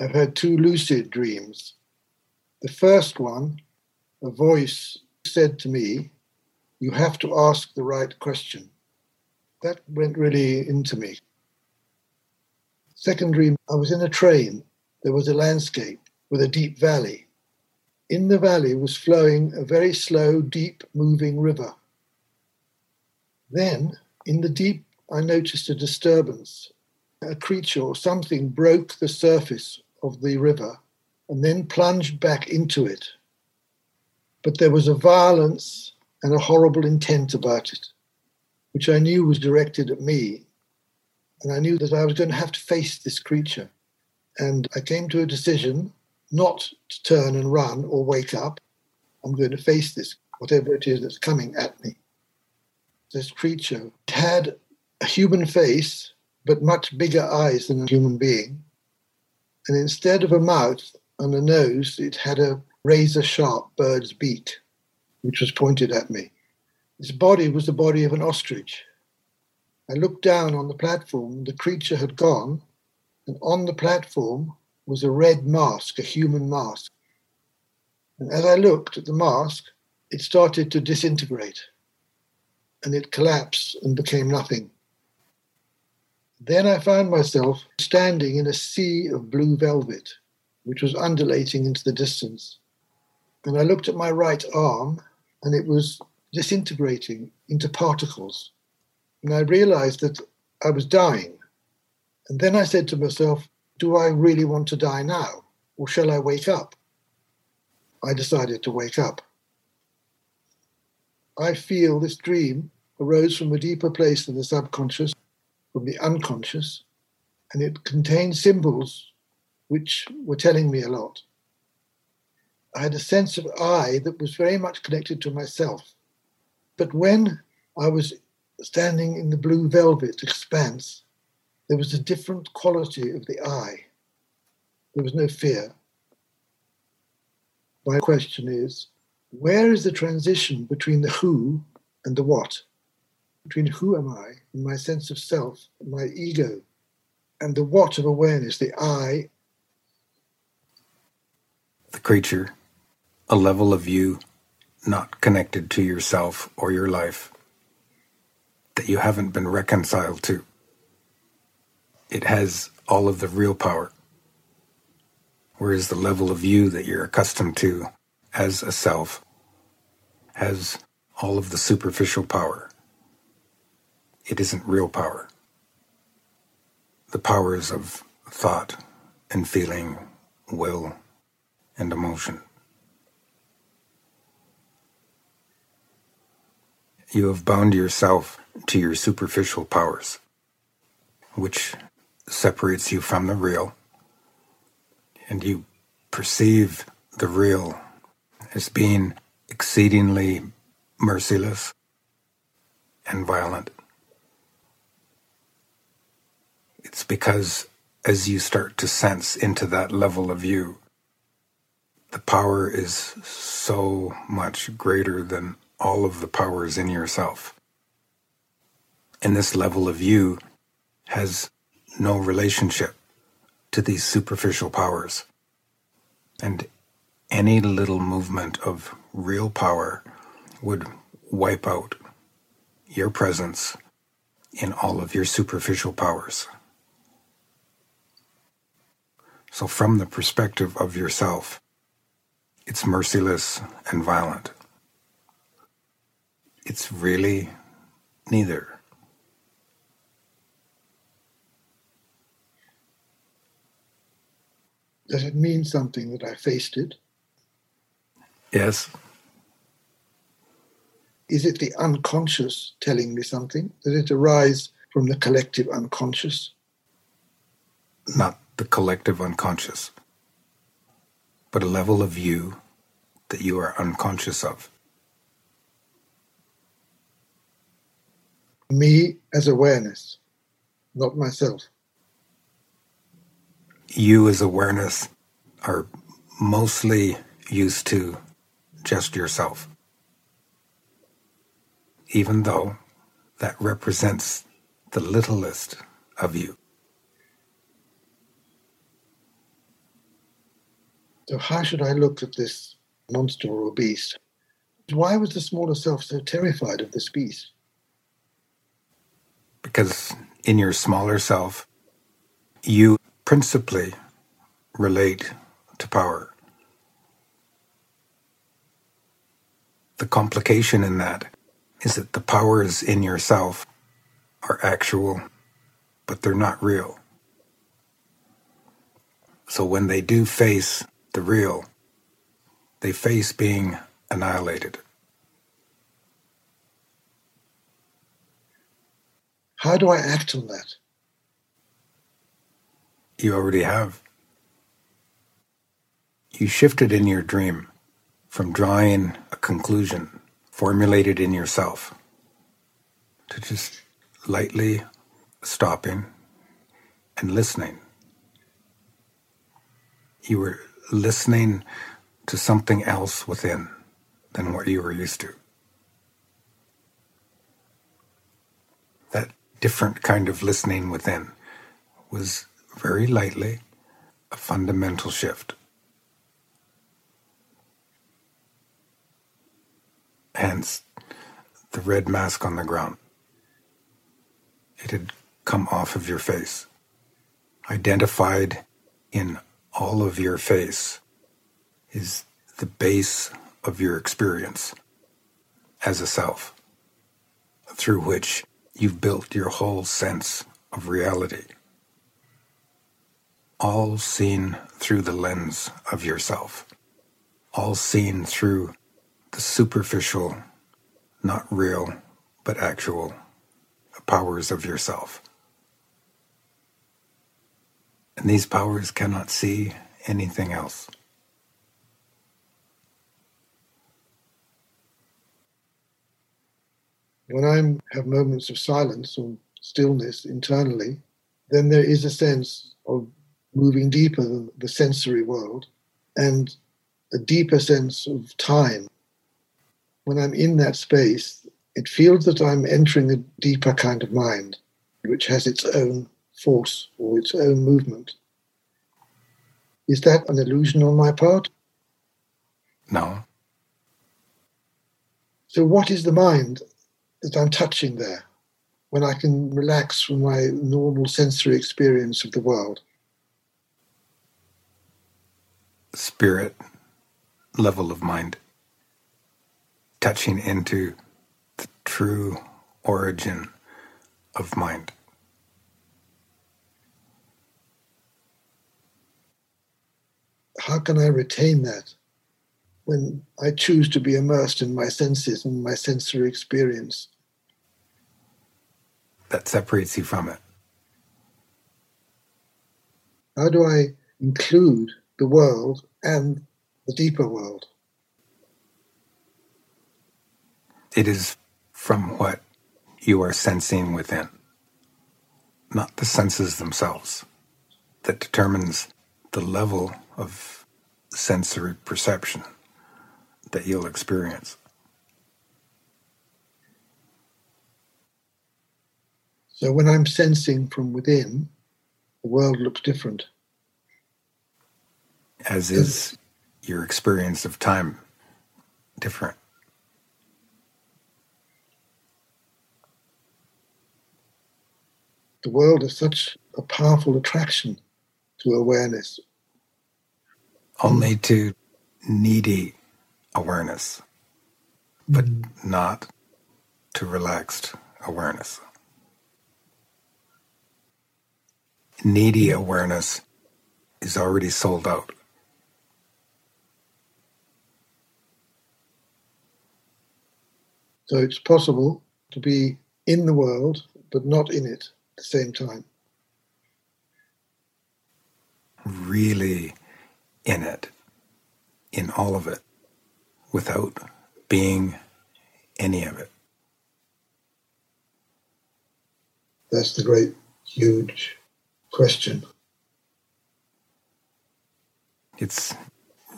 I've had two lucid dreams. The first one, a voice said to me, You have to ask the right question. That went really into me. Second dream, I was in a train. There was a landscape with a deep valley. In the valley was flowing a very slow, deep moving river. Then, in the deep, I noticed a disturbance. A creature or something broke the surface of the river and then plunged back into it. But there was a violence and a horrible intent about it, which I knew was directed at me. And I knew that I was going to have to face this creature. And I came to a decision not to turn and run or wake up. I'm going to face this, whatever it is that's coming at me. This creature had a human face, but much bigger eyes than a human being. And instead of a mouth and a nose, it had a razor sharp bird's beak, which was pointed at me. Its body was the body of an ostrich. I looked down on the platform. The creature had gone, and on the platform was a red mask, a human mask. And as I looked at the mask, it started to disintegrate and it collapsed and became nothing. Then I found myself standing in a sea of blue velvet, which was undulating into the distance. And I looked at my right arm, and it was disintegrating into particles. And I realized that I was dying. And then I said to myself, Do I really want to die now? Or shall I wake up? I decided to wake up. I feel this dream arose from a deeper place than the subconscious from the unconscious, and it contained symbols which were telling me a lot. I had a sense of I that was very much connected to myself. But when I was standing in the blue velvet expanse, there was a different quality of the I. There was no fear. My question is where is the transition between the who and the what? Between who am I, and my sense of self, my ego, and the what of awareness, the I. The creature, a level of you not connected to yourself or your life, that you haven't been reconciled to. It has all of the real power, whereas the level of you that you're accustomed to as a self has all of the superficial power it isn't real power. The powers of thought and feeling, will, and emotion. You have bound yourself to your superficial powers, which separates you from the real, and you perceive the real as being exceedingly merciless and violent. It's because as you start to sense into that level of you, the power is so much greater than all of the powers in yourself. And this level of you has no relationship to these superficial powers. And any little movement of real power would wipe out your presence in all of your superficial powers. So, from the perspective of yourself, it's merciless and violent. It's really neither. Does it mean something that I faced it? Yes. Is it the unconscious telling me something? Does it arise from the collective unconscious? Not the collective unconscious, but a level of you that you are unconscious of. Me as awareness, not myself. You as awareness are mostly used to just yourself, even though that represents the littlest of you. So, how should I look at this monster or beast? Why was the smaller self so terrified of this beast? Because in your smaller self, you principally relate to power. The complication in that is that the powers in yourself are actual, but they're not real. So when they do face the real, they face being annihilated. How do I act on that? You already have. You shifted in your dream from drawing a conclusion formulated in yourself to just lightly stopping and listening. You were listening to something else within than what you were used to. That different kind of listening within was very lightly a fundamental shift. Hence, the red mask on the ground. It had come off of your face, identified in all of your face is the base of your experience as a self, through which you've built your whole sense of reality, all seen through the lens of yourself, all seen through the superficial, not real, but actual powers of yourself. And these powers cannot see anything else. When I have moments of silence or stillness internally, then there is a sense of moving deeper than the sensory world and a deeper sense of time. When I'm in that space, it feels that I'm entering a deeper kind of mind, which has its own force or its own movement. Is that an illusion on my part? No. So, what is the mind that I'm touching there when I can relax from my normal sensory experience of the world? Spirit level of mind, touching into the true origin of mind. How can I retain that when I choose to be immersed in my senses and my sensory experience? That separates you from it. How do I include the world and the deeper world? It is from what you are sensing within, not the senses themselves, that determines the level of sensory perception that you'll experience. So when I'm sensing from within, the world looks different. As is your experience of time different. The world is such a powerful attraction to awareness. Only to needy awareness, but mm. not to relaxed awareness. Needy awareness is already sold out. So it's possible to be in the world, but not in it at the same time really in it, in all of it, without being any of it. That's the great, huge question. It's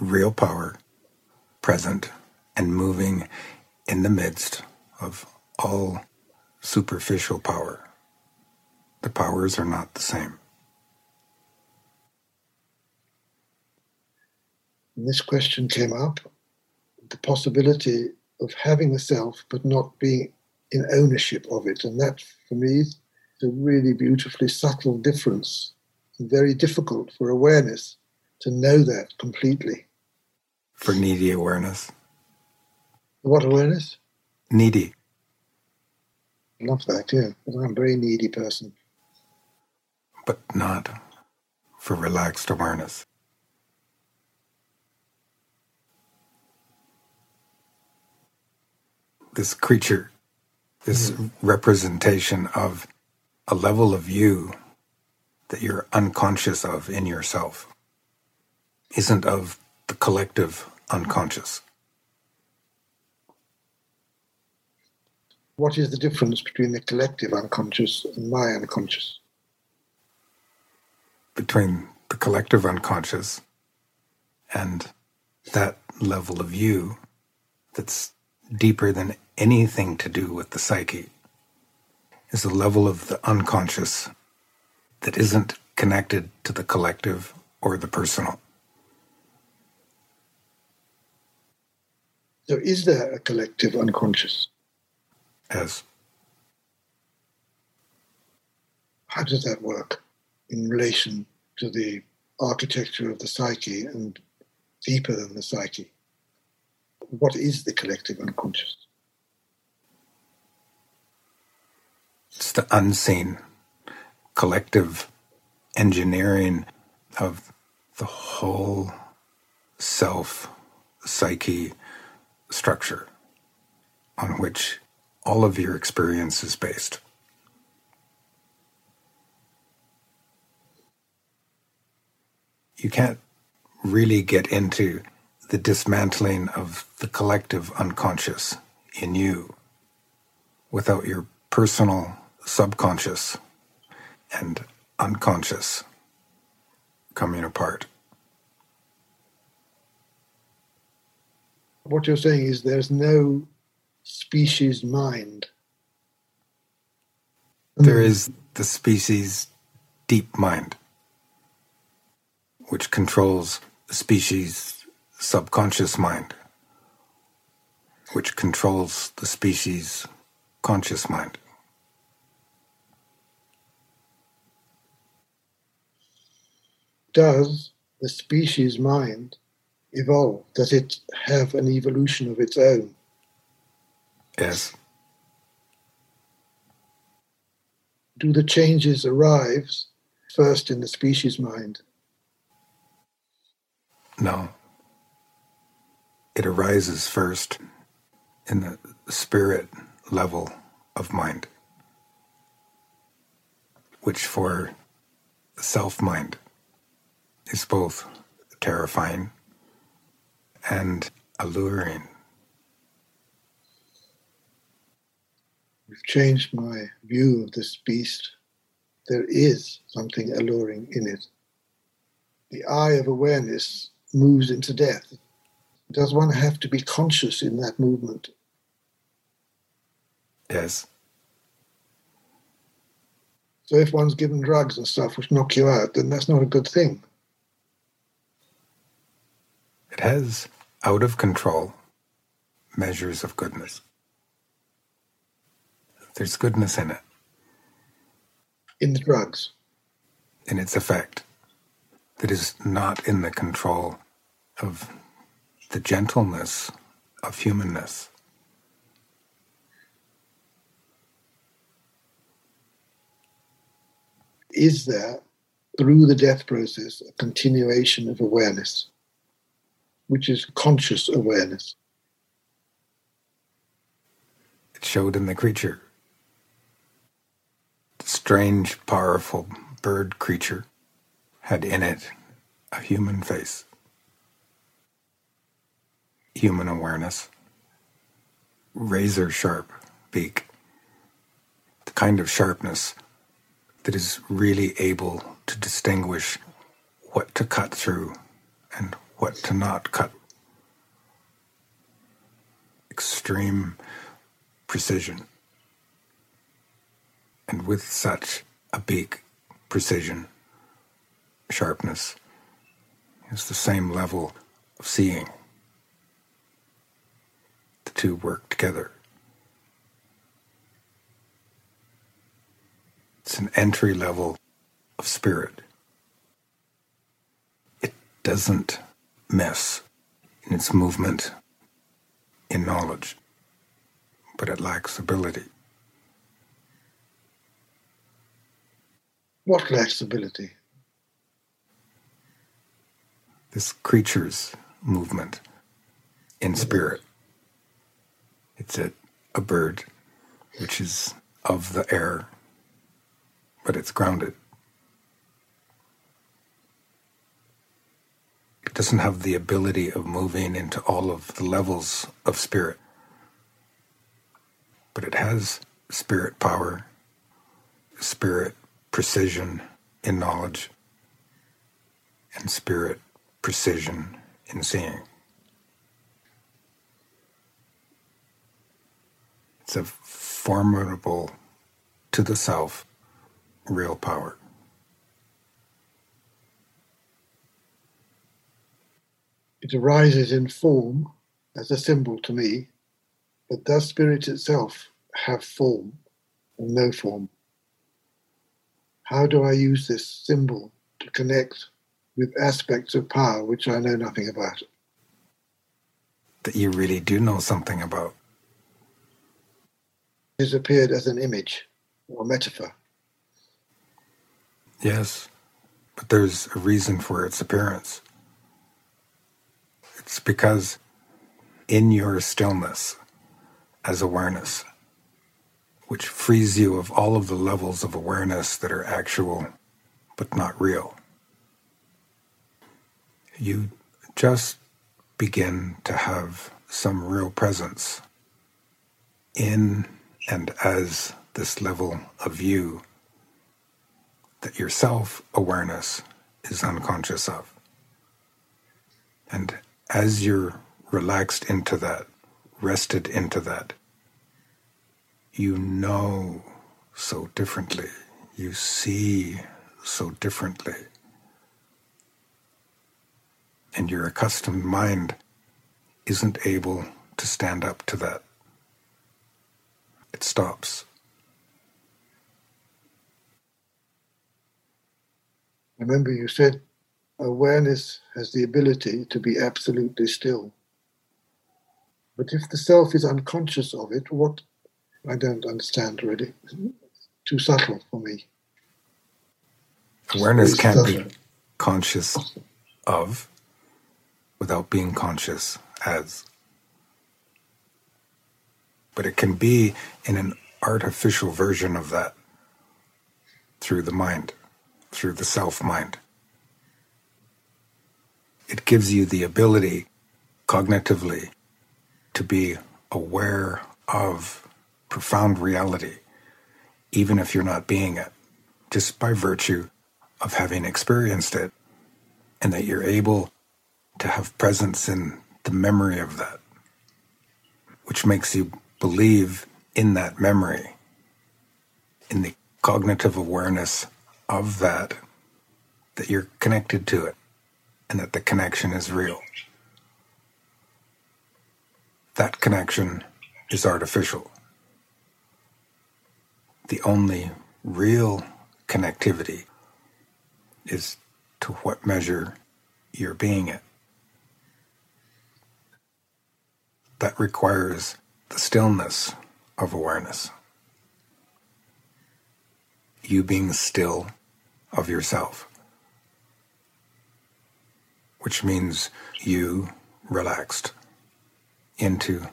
real power present and moving in the midst of all superficial power. The powers are not the same. And this question came up the possibility of having a self but not being in ownership of it. And that, for me, is a really beautifully subtle difference and very difficult for awareness to know that completely. For needy awareness. What awareness? Needy. I love that, yeah. I'm a very needy person. But not for relaxed awareness. This creature, this mm representation of a level of you that you're unconscious of in yourself, isn't of the collective unconscious. What is the difference between the collective unconscious and my unconscious? Between the collective unconscious and that level of you that's deeper than anything to do with the psyche is a level of the unconscious that isn't connected to the collective or the personal. So, is there a collective unconscious? Yes. How does that work in relation to the architecture of the psyche and deeper than the psyche? What is the collective unconscious? It's the unseen collective engineering of the whole self psyche structure on which all of your experience is based. You can't really get into the dismantling of the collective unconscious in you without your personal subconscious and unconscious coming apart. what you're saying is there's no species mind. There is the species deep mind, which controls the species subconscious mind, which controls the species conscious mind. Does the species mind evolve? Does it have an evolution of its own? Yes. Do the changes arrive first in the species mind? No. It arises first in the spirit level of mind, which for self mind is both terrifying and alluring. You've changed my view of this beast. There is something alluring in it. The eye of awareness moves into death. Does one have to be conscious in that movement? Yes. So if one's given drugs and stuff which knock you out, then that's not a good thing. It has out of control measures of goodness. There's goodness in it. In the drugs. In its effect, that is not in the control of the gentleness of humanness. Is there, through the death process, a continuation of awareness? which is conscious awareness. It showed in the creature. The strange, powerful bird creature had in it a human face, human awareness, razor sharp beak, the kind of sharpness that is really able to distinguish what to cut through and what to not cut. Extreme precision. And with such a beak, precision, sharpness, is the same level of seeing. Two work together. It's an entry level of spirit. It doesn't mess in its movement in knowledge, but it lacks ability. What lacks ability? This creature's movement in spirit. It's a, a bird which is of the air, but it's grounded. It doesn't have the ability of moving into all of the levels of spirit, but it has spirit power, spirit precision in knowledge, and spirit precision in seeing. A formidable to the self real power. It arises in form as a symbol to me, but does spirit itself have form or no form? How do I use this symbol to connect with aspects of power which I know nothing about? That you really do know something about. Has appeared as an image or metaphor. Yes, but there's a reason for its appearance. It's because in your stillness as awareness, which frees you of all of the levels of awareness that are actual but not real, you just begin to have some real presence in and as this level of you that your self awareness is unconscious of. And as you're relaxed into that, rested into that, you know so differently, you see so differently. And your accustomed mind isn't able to stand up to that. It stops. Remember, you said awareness has the ability to be absolutely still. But if the self is unconscious of it, what? I don't understand really. too subtle for me. Awareness can't be conscious of without being conscious as. But it can be in an artificial version of that through the mind, through the self mind. It gives you the ability cognitively to be aware of profound reality, even if you're not being it, just by virtue of having experienced it, and that you're able to have presence in the memory of that, which makes you believe in that memory, in the cognitive awareness of that, that you're connected to it and that the connection is real. That connection is artificial. The only real connectivity is to what measure you're being it. That requires the stillness of awareness. You being still of yourself which means you relaxed into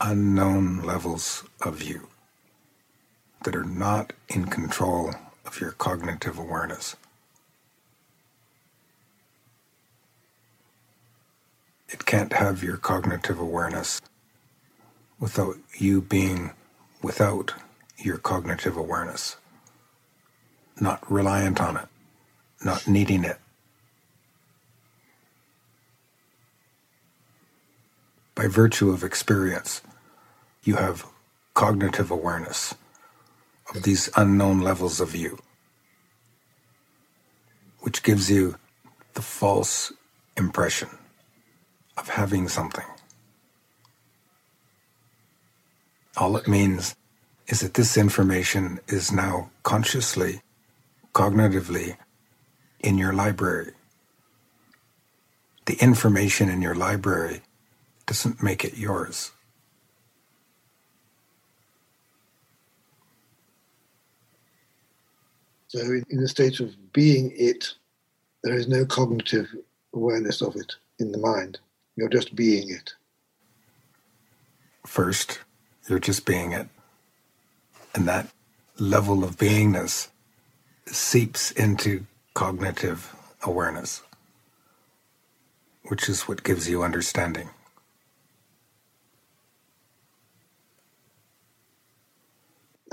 unknown levels of you that are not in control of your cognitive awareness. It can't have your cognitive awareness without you being without your cognitive awareness, not reliant on it, not needing it. By virtue of experience, you have cognitive awareness of these unknown levels of you, which gives you the false impression of having something. All it means is that this information is now consciously, cognitively in your library. The information in your library doesn't make it yours. So, in, the state of being it, there is no cognitive awareness of it in the mind. You're just being it. First, you're just being it. And that level of beingness seeps into cognitive awareness, which is what gives you understanding.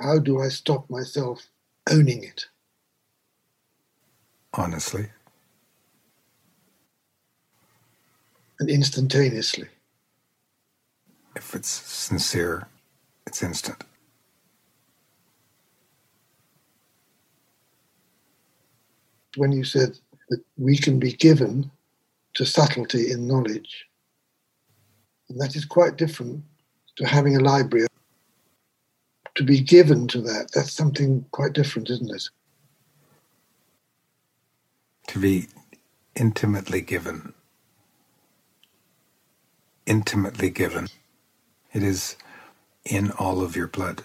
How do I stop myself owning it? honestly and instantaneously. If it's sincere, it's instant. When you said that we can be given to subtlety in knowledge, and that is quite different to having a library. To be given to that, that's something quite different, isn't it? to be intimately given. Intimately given. It is in all of your blood.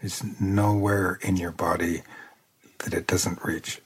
There's nowhere in your body that it doesn't reach.